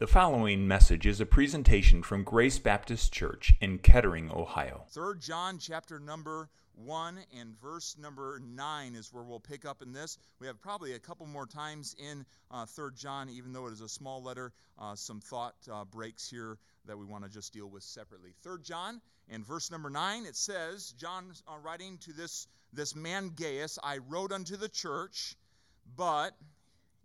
The following message is a presentation from Grace Baptist Church in Kettering, Ohio. Third John chapter number 1 and verse number 9 is where we'll pick up in this. We have probably a couple more times in uh, Third John, even though it is a small letter, uh, some thought uh, breaks here that we want to just deal with separately. Third John and verse number 9, it says, John uh, writing to this, this man Gaius, I wrote unto the church, but,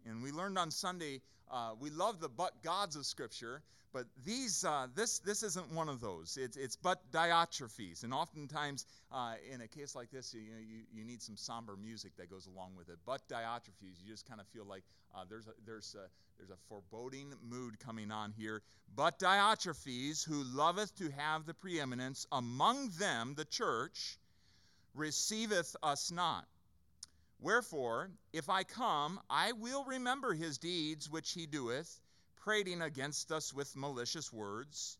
and we learned on Sunday, uh, we love the but gods of Scripture, but these uh, this this isn't one of those. It's it's but Diotrephes, and oftentimes uh, in a case like this, you, you you need some somber music that goes along with it. But Diotrephes, you just kind of feel like uh, there's a there's a there's a foreboding mood coming on here. But Diotrephes, who loveth to have the preeminence among them, the church, receiveth us not. Wherefore, if I come, I will remember his deeds which he doeth, prating against us with malicious words.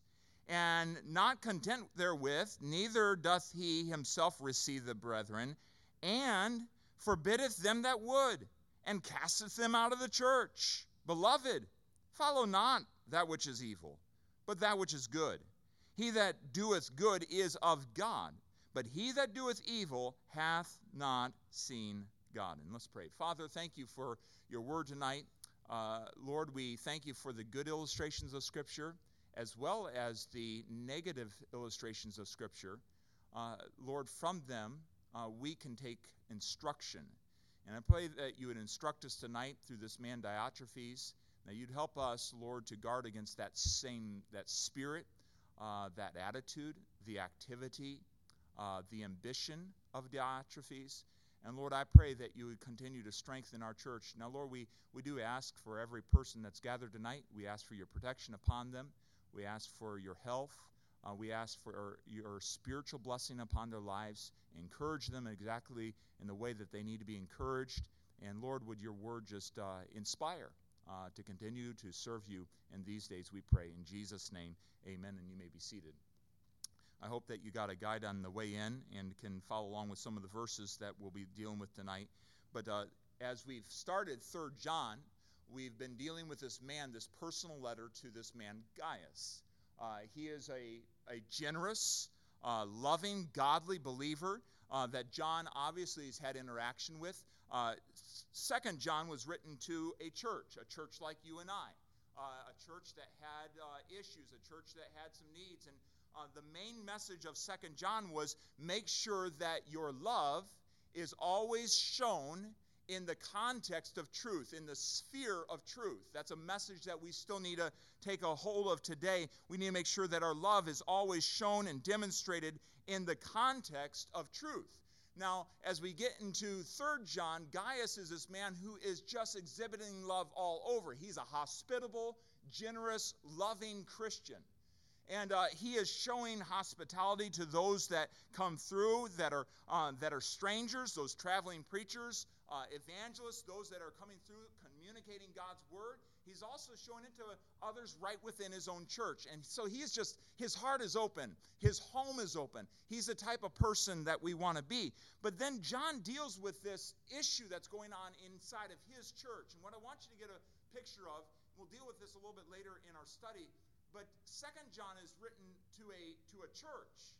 And not content therewith, neither doth he himself receive the brethren, and forbiddeth them that would, and casteth them out of the church. Beloved, follow not that which is evil, but that which is good. He that doeth good is of God, but he that doeth evil hath not seen God. And let's pray. Father, thank you for your word tonight. Uh, Lord, we thank you for the good illustrations of Scripture as well as the negative illustrations of Scripture. Uh, Lord, from them uh, we can take instruction. And I pray that you would instruct us tonight through this man Diotrephes. That you'd help us, Lord, to guard against that same that spirit, uh, that attitude, the activity, uh, the ambition of Diotrephes. And Lord, I pray that you would continue to strengthen our church. Now, Lord, we, we do ask for every person that's gathered tonight. We ask for your protection upon them. We ask for your health. Uh, we ask for your spiritual blessing upon their lives. Encourage them exactly in the way that they need to be encouraged. And Lord, would your word just uh, inspire uh, to continue to serve you in these days, we pray. In Jesus' name, amen. And you may be seated. I hope that you got a guide on the way in and can follow along with some of the verses that we'll be dealing with tonight. But uh, as we've started Third John, we've been dealing with this man, this personal letter to this man, Gaius. Uh, he is a, a generous, uh, loving, godly believer uh, that John obviously has had interaction with. Uh, second John was written to a church, a church like you and I, uh, a church that had issues, a church that had some needs. And uh, the main message of Second John was make sure that your love is always shown in the context of truth, in the sphere of truth. That's a message that we still need to take a hold of today. We need to make sure that our love is always shown and demonstrated in the context of truth. Now, as we get into Third John, Gaius is this man who is just exhibiting love all over. He's a hospitable, generous, loving Christian and uh, he is showing hospitality to those that come through that are uh, that are strangers those traveling preachers uh, evangelists those that are coming through communicating god's word. He's also showing it to others right within his own church. And so he's just his heart is open. His home is open. He's the type of person that we want to be. But then john deals with this issue that's going on inside of his church. And what i want you to get a picture of we'll deal with this a little bit later in our study but Second John is written to a to a church,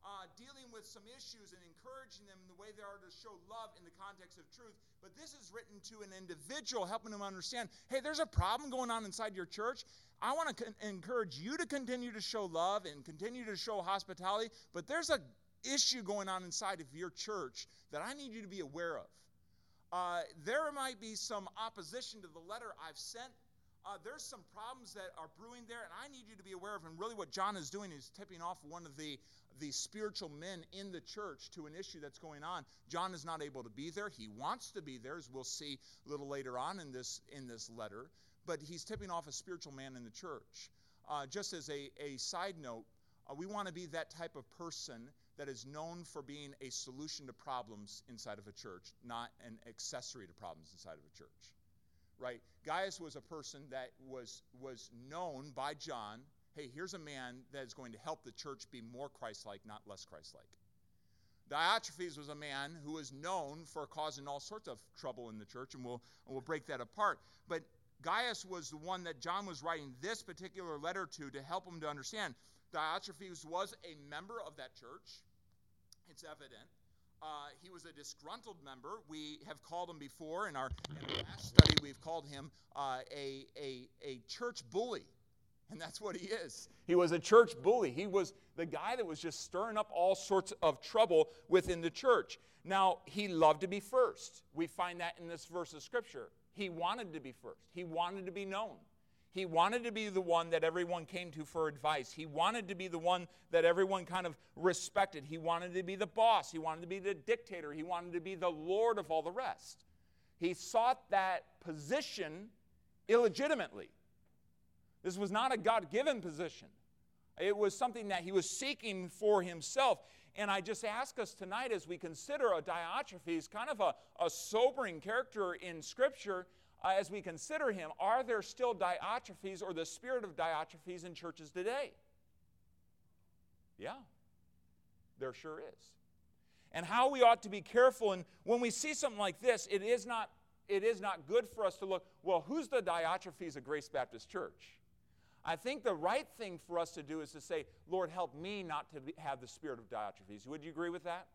uh, dealing with some issues and encouraging them the way they are to show love in the context of truth. But this is written to an individual, helping them understand, hey, there's a problem going on inside your church. I want to con- encourage you to continue to show love and continue to show hospitality, but there's a issue going on inside of your church that I need you to be aware of. Uh, there might be some opposition to the letter I've sent uh, there's some problems that are brewing there, and I need you to be aware of. And really, what John is doing is tipping off one of the the spiritual men in the church to an issue that's going on. John is not able to be there. He wants to be there, as we'll see a little later on in this in this letter. But he's tipping off a spiritual man in the church. Uh, just as a, a side note, uh, we want to be that type of person that is known for being a solution to problems inside of a church, not an accessory to problems inside of a church right? Gaius was a person that was, was known by John. Hey, here's a man that is going to help the church be more Christ like, not less Christ like. Diotrephes was a man who was known for causing all sorts of trouble in the church, and we'll, and we'll break that apart. But Gaius was the one that John was writing this particular letter to to help him to understand. Diotrephes was a member of that church. It's evident. Uh, he was a disgruntled member. We have called him before in our, in our last study. Called him uh, a, a, a church bully. And that's what he is. He was a church bully. He was the guy that was just stirring up all sorts of trouble within the church. Now, he loved to be first. We find that in this verse of Scripture. He wanted to be first, he wanted to be known. He wanted to be the one that everyone came to for advice. He wanted to be the one that everyone kind of respected. He wanted to be the boss. He wanted to be the dictator. He wanted to be the Lord of all the rest. He sought that position illegitimately. This was not a God given position, it was something that he was seeking for himself. And I just ask us tonight as we consider a Diotrephes, kind of a, a sobering character in Scripture, uh, as we consider him, are there still Diotrephes or the spirit of Diotrephes in churches today? Yeah, there sure is. And how we ought to be careful, and when we see something like this, it is not, it is not good for us to look, well, who's the Diotrephes of Grace Baptist Church? I think the right thing for us to do is to say, Lord, help me not to have the spirit of Diotrephes. Would you agree with that?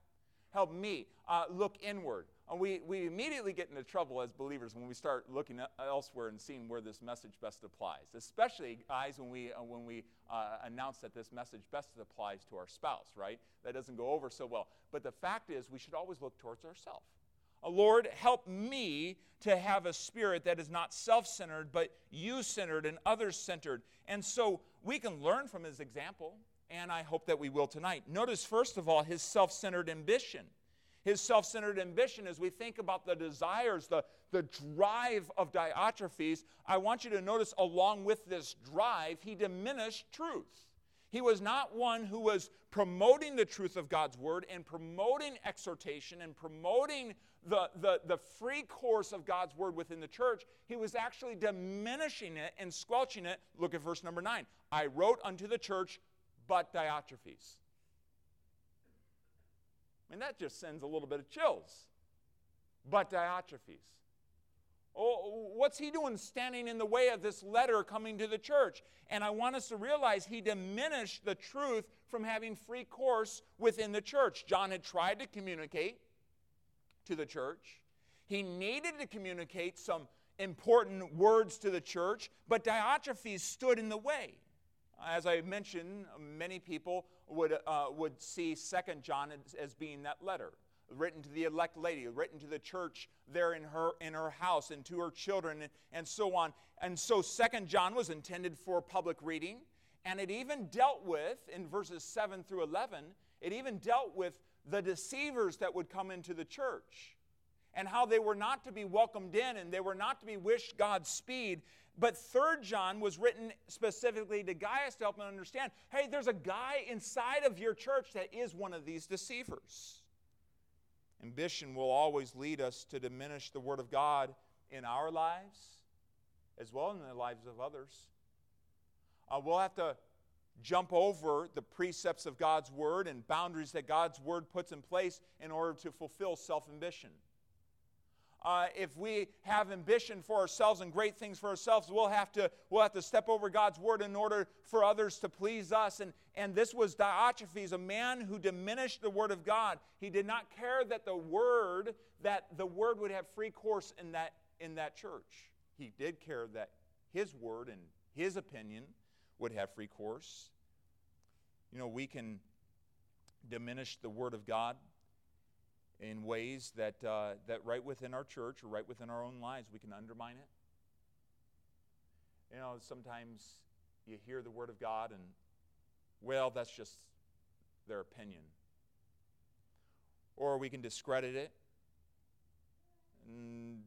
Help me uh, look inward. And we, we immediately get into trouble as believers when we start looking elsewhere and seeing where this message best applies. Especially, guys, when we, uh, when we uh, announce that this message best applies to our spouse, right? That doesn't go over so well. But the fact is, we should always look towards ourselves. Lord, help me to have a spirit that is not self centered, but you centered and others centered. And so we can learn from his example, and I hope that we will tonight. Notice, first of all, his self centered ambition. His self centered ambition, as we think about the desires, the, the drive of Diotrephes, I want you to notice along with this drive, he diminished truth. He was not one who was promoting the truth of God's word and promoting exhortation and promoting the, the, the free course of God's word within the church. He was actually diminishing it and squelching it. Look at verse number nine. I wrote unto the church, but Diotrephes. I mean, that just sends a little bit of chills. But Diotrephes. Oh, what's he doing standing in the way of this letter coming to the church? And I want us to realize he diminished the truth from having free course within the church. John had tried to communicate to the church, he needed to communicate some important words to the church, but Diotrephes stood in the way. As I mentioned, many people would, uh, would see Second John as, as being that letter written to the elect lady, written to the church there in her in her house and to her children and, and so on. And so Second John was intended for public reading, and it even dealt with in verses 7 through 11, it even dealt with the deceivers that would come into the church and how they were not to be welcomed in and they were not to be wished God's speed. But Third John was written specifically to Gaius to help him understand hey, there's a guy inside of your church that is one of these deceivers. Ambition will always lead us to diminish the Word of God in our lives as well as in the lives of others. Uh, we'll have to jump over the precepts of God's Word and boundaries that God's Word puts in place in order to fulfill self ambition uh, if we have ambition for ourselves and great things for ourselves, we'll have to we'll have to step over God's word in order for others to please us. And and this was Diotrephes, a man who diminished the word of God. He did not care that the word that the word would have free course in that in that church. He did care that his word and his opinion would have free course. You know, we can diminish the word of God in ways that, uh, that right within our church or right within our own lives we can undermine it. You know, sometimes you hear the Word of God and, well, that's just their opinion. Or we can discredit it. And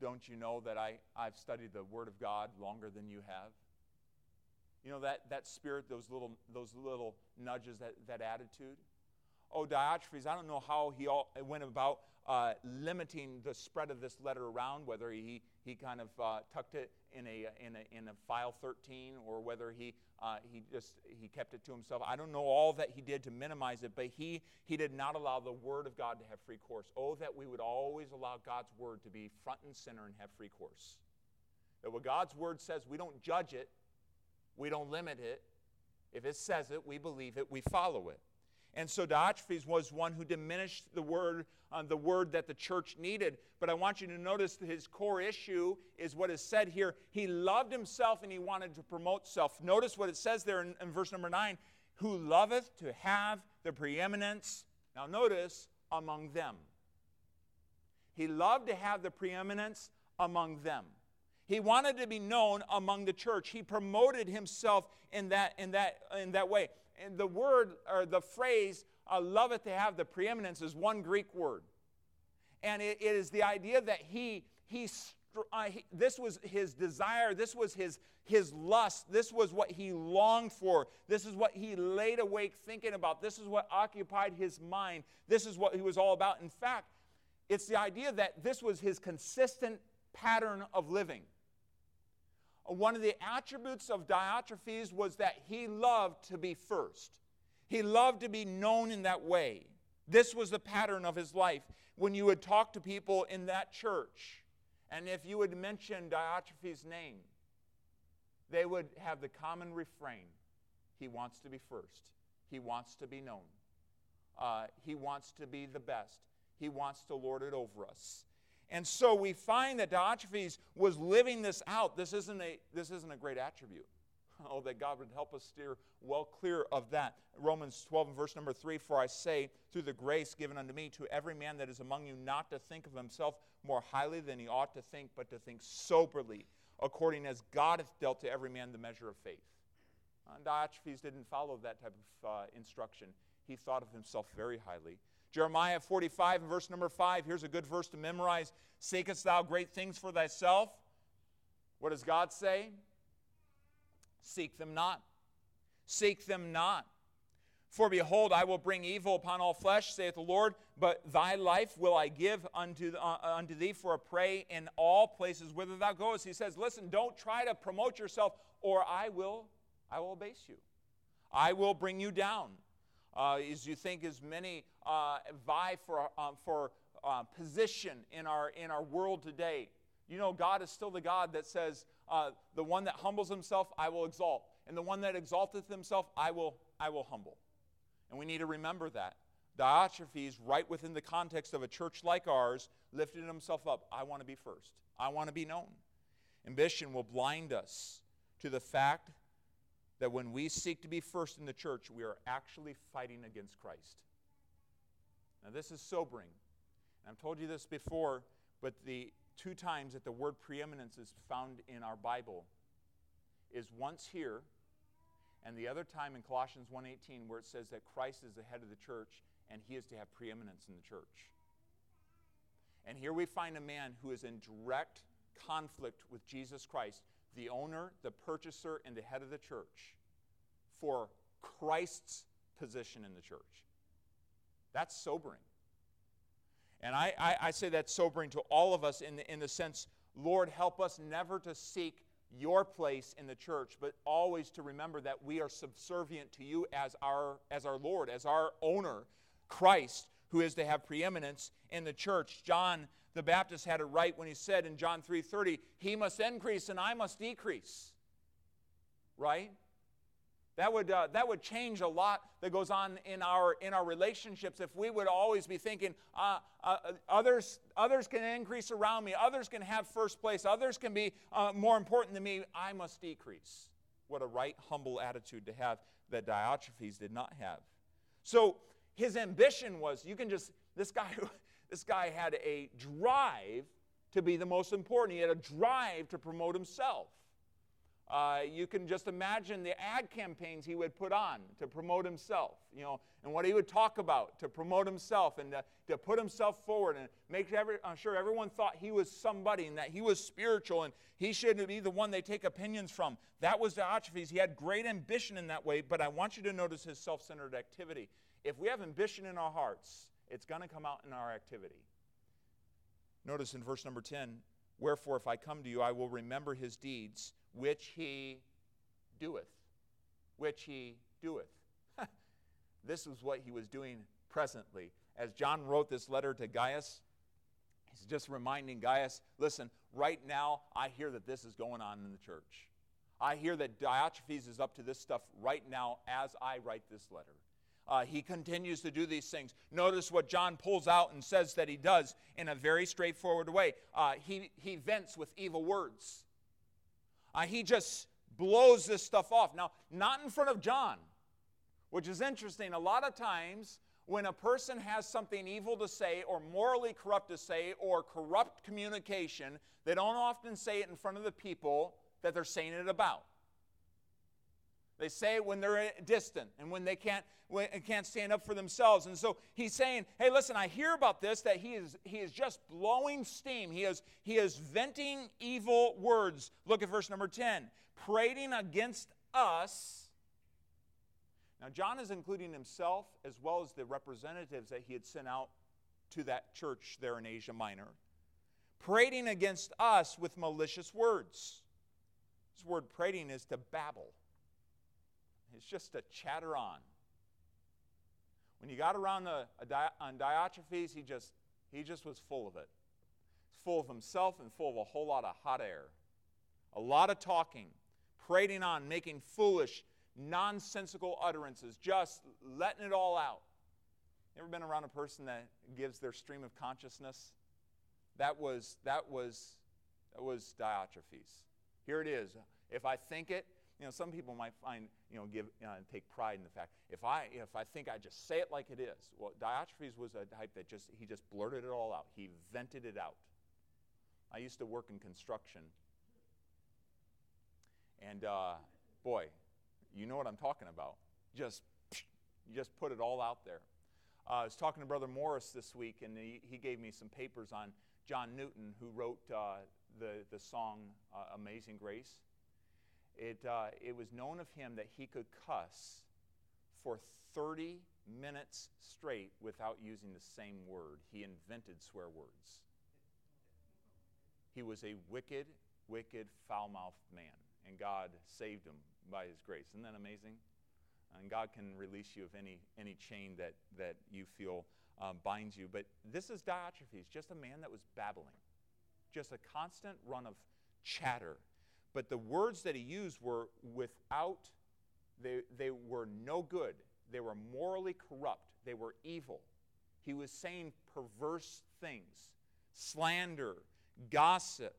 don't you know that I, I've studied the Word of God longer than you have? You know, that, that spirit, those little, those little nudges, that, that attitude. Oh, Diotrephes, I don't know how he all, went about uh, limiting the spread of this letter around, whether he, he kind of uh, tucked it in a, in, a, in a file 13 or whether he, uh, he just he kept it to himself. I don't know all that he did to minimize it, but he, he did not allow the Word of God to have free course. Oh, that we would always allow God's Word to be front and center and have free course. That what God's word says, we don't judge it, we don't limit it. If it says it, we believe it, we follow it. And so Diotrephes was one who diminished the word, uh, the word that the church needed. But I want you to notice that his core issue is what is said here. He loved himself and he wanted to promote self. Notice what it says there in, in verse number nine who loveth to have the preeminence. Now, notice among them. He loved to have the preeminence among them. He wanted to be known among the church. He promoted himself in that, in that, in that way. And the word or the phrase, uh, loveth to have the preeminence, is one Greek word. And it, it is the idea that he, he, uh, he, this was his desire, this was his, his lust, this was what he longed for, this is what he laid awake thinking about, this is what occupied his mind, this is what he was all about. In fact, it's the idea that this was his consistent pattern of living. One of the attributes of Diotrephes was that he loved to be first. He loved to be known in that way. This was the pattern of his life. When you would talk to people in that church, and if you would mention Diotrephes' name, they would have the common refrain He wants to be first, He wants to be known, uh, He wants to be the best, He wants to lord it over us. And so we find that Diotrephes was living this out. This isn't a, this isn't a great attribute. Oh, that God would help us steer well clear of that. Romans 12 and verse number 3 For I say, through the grace given unto me, to every man that is among you, not to think of himself more highly than he ought to think, but to think soberly, according as God hath dealt to every man the measure of faith. Uh, Diotrephes didn't follow that type of uh, instruction. He thought of himself very highly. Jeremiah 45 and verse number 5. Here's a good verse to memorize. Seekest thou great things for thyself? What does God say? Seek them not. Seek them not. For behold, I will bring evil upon all flesh, saith the Lord, but thy life will I give unto, uh, unto thee for a prey in all places whither thou goest. He says, Listen, don't try to promote yourself, or I will, I will abase you. I will bring you down. Uh, as you think as many uh, vie for, uh, for uh, position in our, in our world today, you know, God is still the God that says, uh, the one that humbles himself, I will exalt. And the one that exalteth himself, I will, I will humble. And we need to remember that. Diotrephes, right within the context of a church like ours, lifted himself up. I want to be first. I want to be known. Ambition will blind us to the fact that when we seek to be first in the church, we are actually fighting against Christ. Now, this is sobering. I've told you this before, but the two times that the word preeminence is found in our Bible is once here and the other time in Colossians 1:18 where it says that Christ is the head of the church and he is to have preeminence in the church. And here we find a man who is in direct conflict with Jesus Christ the owner, the purchaser, and the head of the church for Christ's position in the church. That's sobering. And I, I, I, say that's sobering to all of us in the, in the sense, Lord, help us never to seek your place in the church, but always to remember that we are subservient to you as our, as our Lord, as our owner, Christ, who is to have preeminence in the church. John the Baptist had it right when he said in John 3:30, "He must increase and I must decrease." Right? That would, uh, that would change a lot that goes on in our, in our relationships if we would always be thinking, uh, uh, others, others can increase around me, others can have first place, others can be uh, more important than me, I must decrease. What a right, humble attitude to have that Diotrephes did not have. So his ambition was, you can just, this guy, this guy had a drive to be the most important. He had a drive to promote himself. Uh, you can just imagine the ad campaigns he would put on to promote himself, you know, and what he would talk about to promote himself and to, to put himself forward and make every, I'm sure everyone thought he was somebody and that he was spiritual and he shouldn't be the one they take opinions from. That was Diotrephes. He had great ambition in that way, but I want you to notice his self centered activity. If we have ambition in our hearts, it's going to come out in our activity. Notice in verse number 10 Wherefore, if I come to you, I will remember his deeds, which he doeth. Which he doeth. this is what he was doing presently. As John wrote this letter to Gaius, He's just reminding Gaius listen, right now, I hear that this is going on in the church. I hear that Diotrephes is up to this stuff right now as I write this letter. Uh, he continues to do these things. Notice what John pulls out and says that he does in a very straightforward way. Uh, he, he vents with evil words. Uh, he just blows this stuff off. Now, not in front of John, which is interesting. A lot of times, when a person has something evil to say or morally corrupt to say or corrupt communication, they don't often say it in front of the people that they're saying it about. They say it when they're distant and when they can't, when, can't stand up for themselves. And so he's saying, hey, listen, I hear about this, that he is, he is just blowing steam. He is, he is venting evil words. Look at verse number 10. Prating against us. Now, John is including himself as well as the representatives that he had sent out to that church there in Asia Minor. Prating against us with malicious words. This word prating is to babble. It's just a chatter on. When you got around the, on Diotrephes, he just, he just was full of it. Full of himself and full of a whole lot of hot air. A lot of talking, prating on, making foolish, nonsensical utterances, just letting it all out. You ever been around a person that gives their stream of consciousness? That was, that was, that was Diotrephes. Here it is. If I think it, you know, some people might find, you know, give, uh, take pride in the fact, if I, if I think I just say it like it is. Well, Diotrephes was a type that just, he just blurted it all out. He vented it out. I used to work in construction. And uh, boy, you know what I'm talking about. Just, you just put it all out there. Uh, I was talking to Brother Morris this week, and he, he gave me some papers on John Newton, who wrote uh, the, the song uh, Amazing Grace it, uh, it was known of him that he could cuss for 30 minutes straight without using the same word. He invented swear words. He was a wicked, wicked, foul mouthed man, and God saved him by his grace. Isn't that amazing? And God can release you of any, any chain that, that you feel um, binds you. But this is Diotrephes, just a man that was babbling, just a constant run of chatter but the words that he used were without, they, they were no good. They were morally corrupt. They were evil. He was saying perverse things, slander, gossip,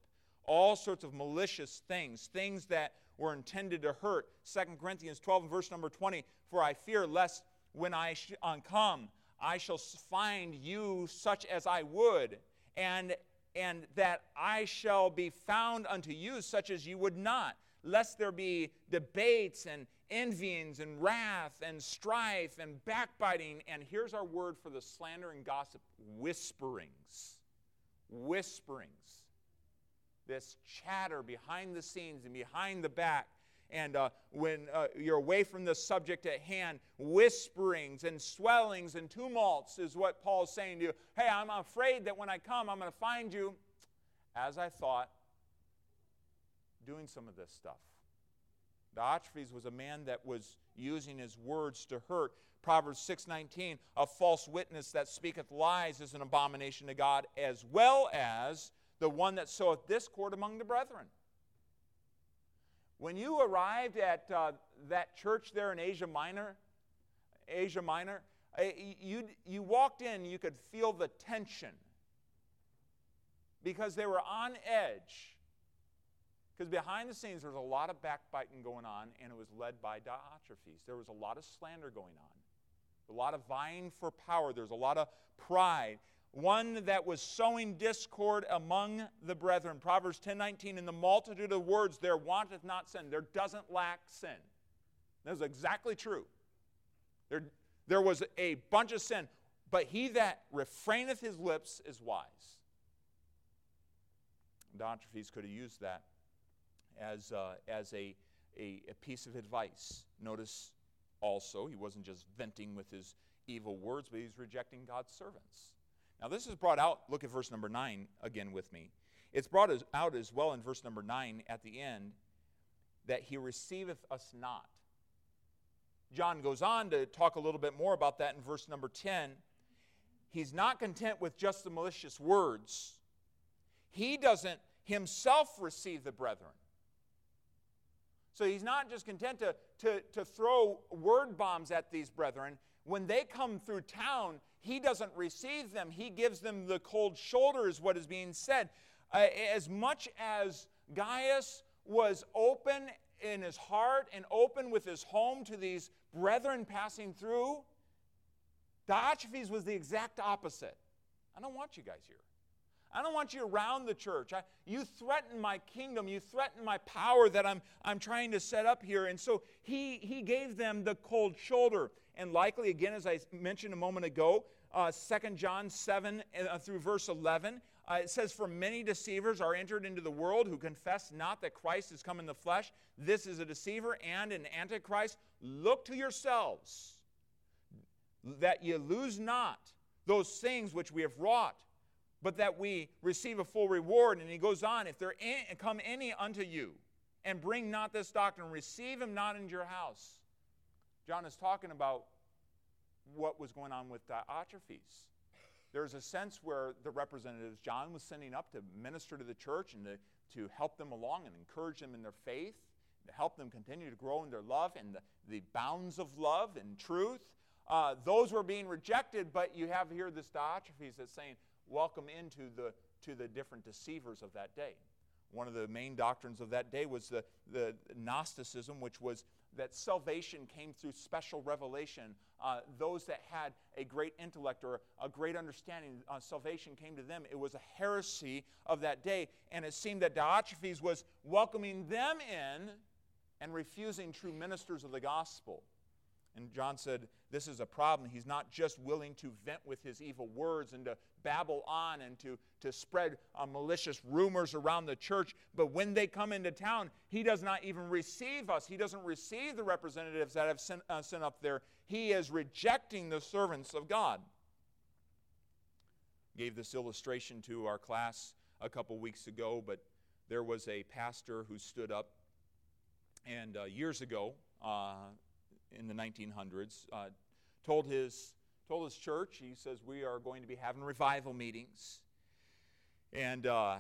all sorts of malicious things, things that were intended to hurt. 2 Corinthians 12 and verse number 20 For I fear lest when I sh- uh, come, I shall find you such as I would, and and that I shall be found unto you such as you would not, lest there be debates and envyings and wrath and strife and backbiting. And here's our word for the slander and gossip whisperings. Whisperings. This chatter behind the scenes and behind the back and uh, when uh, you're away from the subject at hand, whisperings and swellings and tumults is what Paul's saying to you. Hey, I'm afraid that when I come, I'm going to find you, as I thought, doing some of this stuff. Diotrephes was a man that was using his words to hurt. Proverbs 6:19, a false witness that speaketh lies is an abomination to God, as well as the one that soweth discord among the brethren. When you arrived at uh, that church there in Asia Minor, Asia Minor, uh, you, you walked in, you could feel the tension because they were on edge. Because behind the scenes, there was a lot of backbiting going on, and it was led by Diotrephes. There was a lot of slander going on, a lot of vying for power. There's a lot of pride one that was sowing discord among the brethren. Proverbs 10:19 in the multitude of words there wanteth not sin. There doesn't lack sin. That's exactly true. There, there was a bunch of sin, but he that refraineth his lips is wise. Diotrephes could have used that as, uh, as a, a, a piece of advice. Notice also, he wasn't just venting with his evil words, but he's rejecting God's servants. Now, this is brought out, look at verse number 9 again with me. It's brought out as well in verse number 9 at the end that he receiveth us not. John goes on to talk a little bit more about that in verse number 10. He's not content with just the malicious words, he doesn't himself receive the brethren. So he's not just content to, to, to throw word bombs at these brethren. When they come through town, he doesn't receive them. He gives them the cold shoulder, is what is being said. Uh, as much as Gaius was open in his heart and open with his home to these brethren passing through, Diotrephes was the exact opposite. I don't want you guys here. I don't want you around the church. I, you threaten my kingdom. You threaten my power that I'm, I'm trying to set up here. And so he, he gave them the cold shoulder. And likely, again, as I mentioned a moment ago, uh, 2 John 7 uh, through verse 11, uh, it says, For many deceivers are entered into the world who confess not that Christ has come in the flesh. This is a deceiver and an antichrist. Look to yourselves that ye lose not those things which we have wrought but that we receive a full reward. And he goes on, if there come any unto you, and bring not this doctrine, receive him not into your house. John is talking about what was going on with Diotrephes. There's a sense where the representatives John was sending up to minister to the church and to, to help them along and encourage them in their faith, to help them continue to grow in their love and the, the bounds of love and truth. Uh, those were being rejected, but you have here this Diotrephes that's saying, welcome into the, to the different deceivers of that day. One of the main doctrines of that day was the, the Gnosticism, which was that salvation came through special revelation. Uh, those that had a great intellect or a great understanding, uh, salvation came to them. It was a heresy of that day, and it seemed that Diotrephes was welcoming them in and refusing true ministers of the gospel. And John said, This is a problem. He's not just willing to vent with his evil words and to babble on and to, to spread uh, malicious rumors around the church, but when they come into town, he does not even receive us. He doesn't receive the representatives that have sent, uh, sent up there. He is rejecting the servants of God. Gave this illustration to our class a couple weeks ago, but there was a pastor who stood up and uh, years ago, uh, in the 1900s, uh, told, his, told his church, he says, We are going to be having revival meetings. And, uh,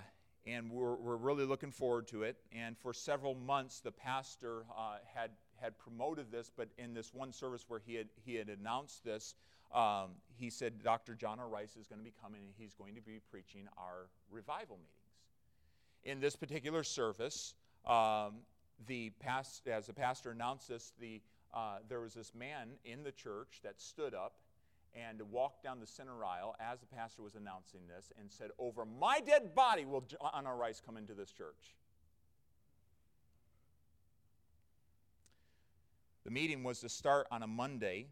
and we're, we're really looking forward to it. And for several months, the pastor uh, had, had promoted this, but in this one service where he had, he had announced this, um, he said, Dr. John R. Rice is going to be coming and he's going to be preaching our revival meetings. In this particular service, um, the past, as the pastor announced this, the uh, there was this man in the church that stood up and walked down the center aisle as the pastor was announcing this and said, Over my dead body will John R. Rice come into this church. The meeting was to start on a Monday,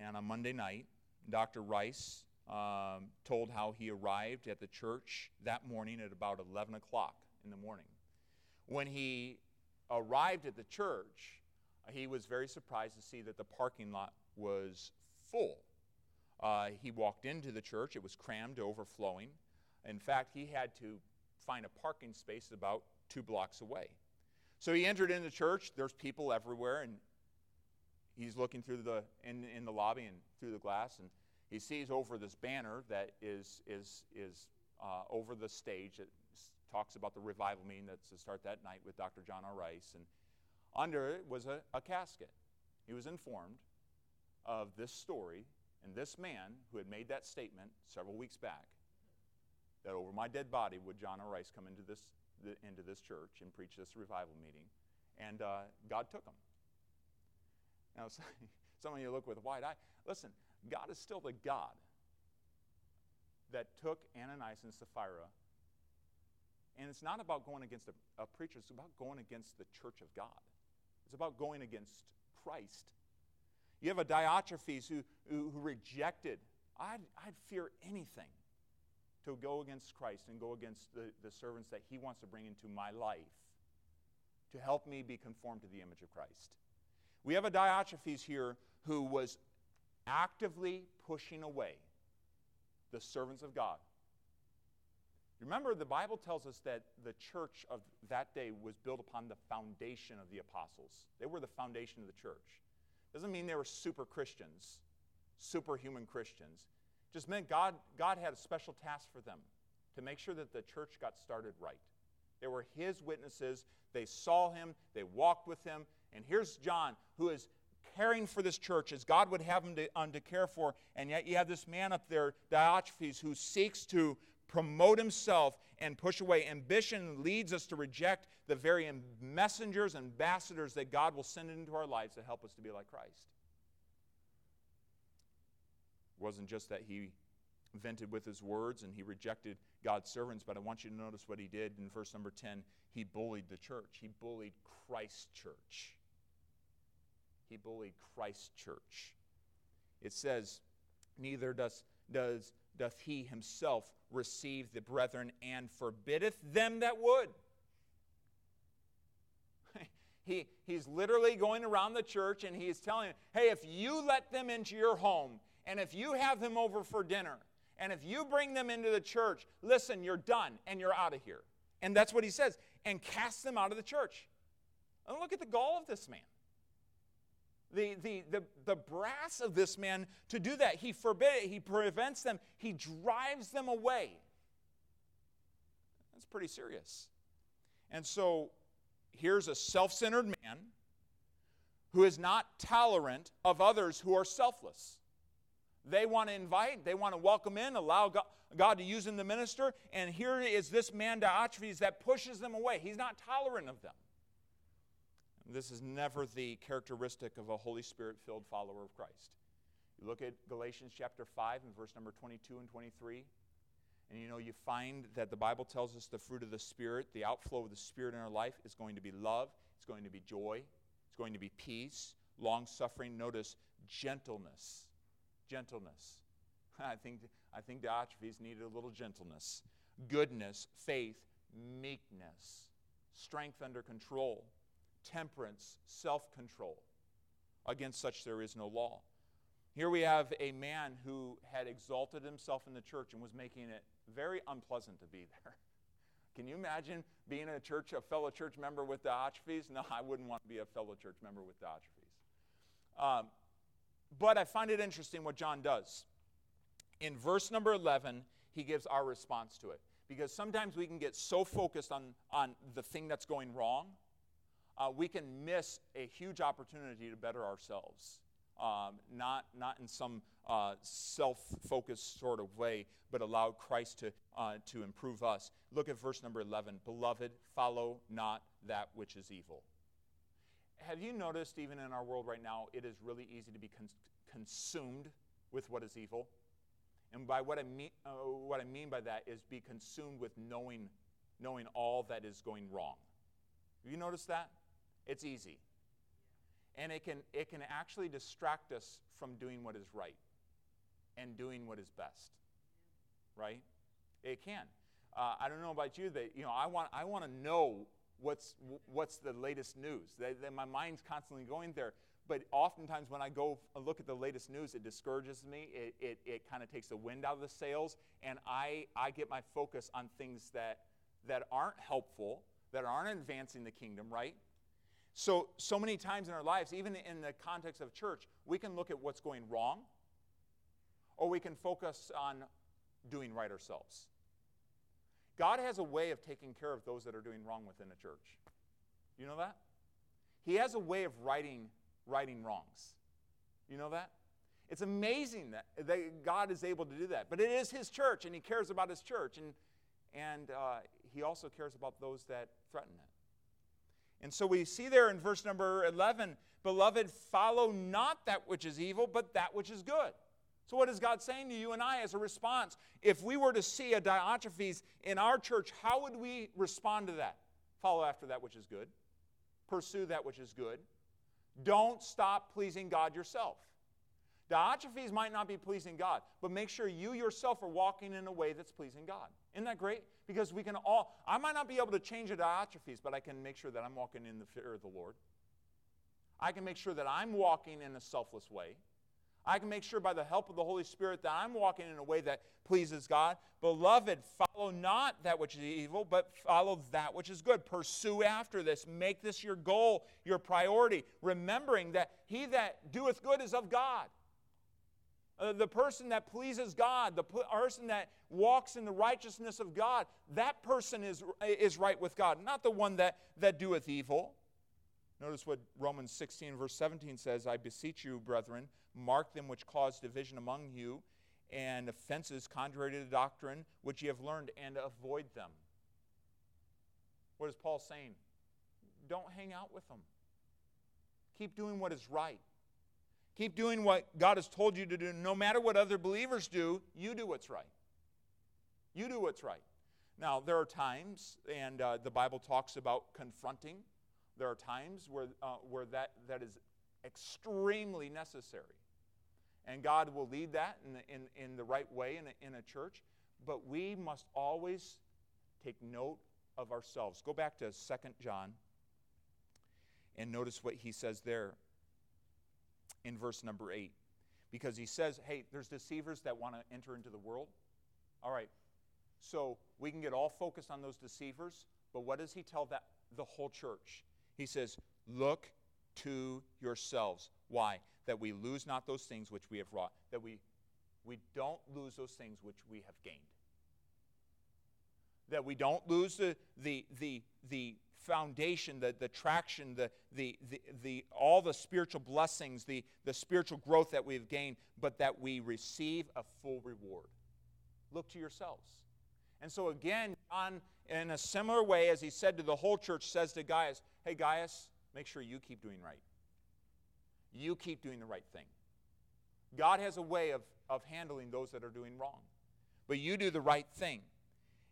and on Monday night, Dr. Rice um, told how he arrived at the church that morning at about 11 o'clock in the morning. When he arrived at the church, he was very surprised to see that the parking lot was full. Uh, he walked into the church, it was crammed overflowing. In fact, he had to find a parking space about two blocks away. So he entered into the church, there's people everywhere, and he's looking through the in, in the lobby and through the glass, and he sees over this banner that is is is uh, over the stage that talks about the revival meeting that's to start that night with Dr. John R. Rice, and under it was a, a casket. He was informed of this story and this man who had made that statement several weeks back that over my dead body would John R. Rice come into this, the, into this church and preach this revival meeting. And uh, God took him. Now, some of you look with a wide eye. Listen, God is still the God that took Ananias and Sapphira. And it's not about going against a, a preacher, it's about going against the church of God. It's about going against Christ. You have a Diotrephes who, who, who rejected, I'd, I'd fear anything to go against Christ and go against the, the servants that he wants to bring into my life to help me be conformed to the image of Christ. We have a Diotrephes here who was actively pushing away the servants of God Remember, the Bible tells us that the church of that day was built upon the foundation of the apostles. They were the foundation of the church. Doesn't mean they were super Christians, superhuman Christians. Just meant God, God had a special task for them. to make sure that the church got started right. They were his witnesses. They saw him, they walked with him. And here's John, who is caring for this church as God would have him to, um, to care for. And yet you have this man up there, Diotrephes, who seeks to promote himself and push away. Ambition leads us to reject the very messengers, and ambassadors that God will send into our lives to help us to be like Christ. It wasn't just that he vented with his words and he rejected God's servants, but I want you to notice what he did in verse number 10. He bullied the church, he bullied Christ's church. He bullied Christ's church. It says, Neither does, does, doth he himself receive the brethren and forbiddeth them that would. he, he's literally going around the church and he is telling, hey, if you let them into your home and if you have them over for dinner and if you bring them into the church, listen, you're done and you're out of here. And that's what he says. And cast them out of the church. And look at the gall of this man. The, the, the, the brass of this man to do that. He forbids it, he prevents them, he drives them away. That's pretty serious. And so here's a self centered man who is not tolerant of others who are selfless. They want to invite, they want to welcome in, allow God, to use them to minister. And here is this man, Diotrephes, that pushes them away. He's not tolerant of them. This is never the characteristic of a Holy Spirit filled follower of Christ. You look at Galatians chapter 5 and verse number 22 and 23, and you know, you find that the Bible tells us the fruit of the Spirit, the outflow of the Spirit in our life, is going to be love, it's going to be joy, it's going to be peace, long suffering. Notice gentleness gentleness. I think, I think Diotrephes needed a little gentleness, goodness, faith, meekness, strength under control, temperance, self control. Against such there is no law. Here we have a man who had exalted himself in the church and was making it very unpleasant to be there. Can you imagine being a church, a fellow church member with Diotrephes? No, I wouldn't want to be a fellow church member with Diotrephes. Um, but I find it interesting what John does. In verse number 11, he gives our response to it. Because sometimes we can get so focused on, on the thing that's going wrong, uh, we can miss a huge opportunity to better ourselves. Um, not, not in some uh, self focused sort of way, but allow Christ to, uh, to improve us. Look at verse number 11. Beloved, follow not that which is evil have you noticed, even in our world right now, it is really easy to be con- consumed with what is evil? And by what I mean, uh, what I mean by that is be consumed with knowing, knowing all that is going wrong. Have you noticed that? It's easy. And it can, it can actually distract us from doing what is right and doing what is best. Right? It can. Uh, I don't know about you, that you know, I want, I want to know what's, what's the latest news. They, my mind's constantly going there. But oftentimes, when I go look at the latest news, it discourages me. It, it, it kind of takes the wind out of the sails, and I, I get my focus on things that, that aren't helpful, that aren't advancing the kingdom, right? So, so many times in our lives, even in the context of church, we can look at what's going wrong, or we can focus on doing right ourselves. God has a way of taking care of those that are doing wrong within a church. You know that? He has a way of righting, righting wrongs. You know that? It's amazing that, that God is able to do that. But it is His church, and He cares about His church, and, and uh, He also cares about those that threaten it. And so we see there in verse number 11 Beloved, follow not that which is evil, but that which is good. So, what is God saying to you and I as a response? If we were to see a Diotrephes in our church, how would we respond to that? Follow after that which is good, pursue that which is good. Don't stop pleasing God yourself. Diotrephes might not be pleasing God, but make sure you yourself are walking in a way that's pleasing God. Isn't that great? Because we can all, I might not be able to change a Diotrephes, but I can make sure that I'm walking in the fear of the Lord. I can make sure that I'm walking in a selfless way. I can make sure by the help of the Holy Spirit that I'm walking in a way that pleases God. Beloved, follow not that which is evil, but follow that which is good. Pursue after this. Make this your goal, your priority, remembering that he that doeth good is of God. Uh, the person that pleases God, the person that walks in the righteousness of God, that person is, is right with God, not the one that, that doeth evil. Notice what Romans 16, verse 17 says I beseech you, brethren, mark them which cause division among you and offenses contrary to the doctrine which ye have learned, and avoid them. What is Paul saying? Don't hang out with them. Keep doing what is right. Keep doing what God has told you to do. No matter what other believers do, you do what's right. You do what's right. Now, there are times, and uh, the Bible talks about confronting. There are times where, uh, where that, that is extremely necessary. And God will lead that in the, in, in the right way in a, in a church. But we must always take note of ourselves. Go back to 2 John and notice what he says there in verse number 8. Because he says, hey, there's deceivers that want to enter into the world. All right, so we can get all focused on those deceivers, but what does he tell that the whole church? He says, look to yourselves. Why? That we lose not those things which we have wrought, that we, we don't lose those things which we have gained. That we don't lose the, the, the, the foundation, the, the traction, the, the, the, the, all the spiritual blessings, the, the spiritual growth that we've gained, but that we receive a full reward. Look to yourselves. And so, again, John, in a similar way, as he said to the whole church, says to Gaius, Hey, Gaius, make sure you keep doing right. You keep doing the right thing. God has a way of, of handling those that are doing wrong. But you do the right thing.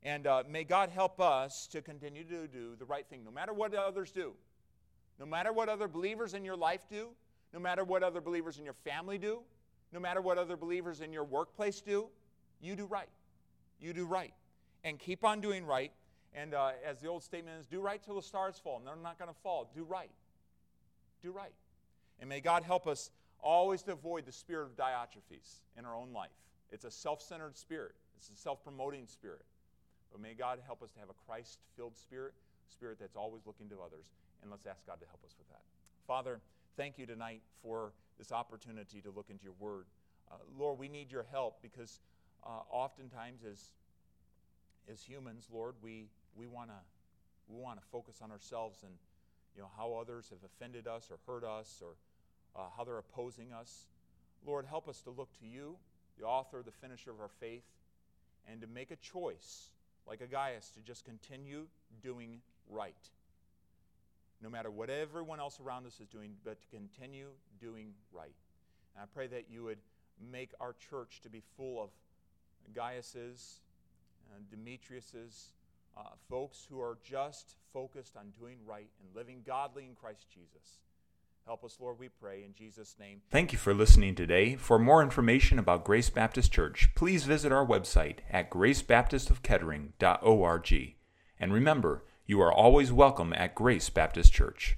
And uh, may God help us to continue to do the right thing, no matter what others do, no matter what other believers in your life do, no matter what other believers in your family do, no matter what other believers in your workplace do, you do right. You do right. And keep on doing right. And uh, as the old statement is, do right till the stars fall. And they're not going to fall. Do right. Do right. And may God help us always to avoid the spirit of Diotrephes in our own life. It's a self centered spirit, it's a self promoting spirit. But may God help us to have a Christ filled spirit, spirit that's always looking to others. And let's ask God to help us with that. Father, thank you tonight for this opportunity to look into your word. Uh, Lord, we need your help because uh, oftentimes as, as humans, Lord, we, we want to we wanna focus on ourselves and you know, how others have offended us or hurt us or uh, how they're opposing us. Lord, help us to look to you, the author, the finisher of our faith, and to make a choice like a Gaius, to just continue doing right. No matter what everyone else around us is doing, but to continue doing right. And I pray that you would make our church to be full of Gaiuses, uh, Demetriuses, uh, folks who are just focused on doing right and living godly in Christ Jesus. Help us, Lord, we pray in Jesus' name. Thank you for listening today. For more information about Grace Baptist Church, please visit our website at gracebaptistofkettering.org. And remember, you are always welcome at Grace Baptist Church.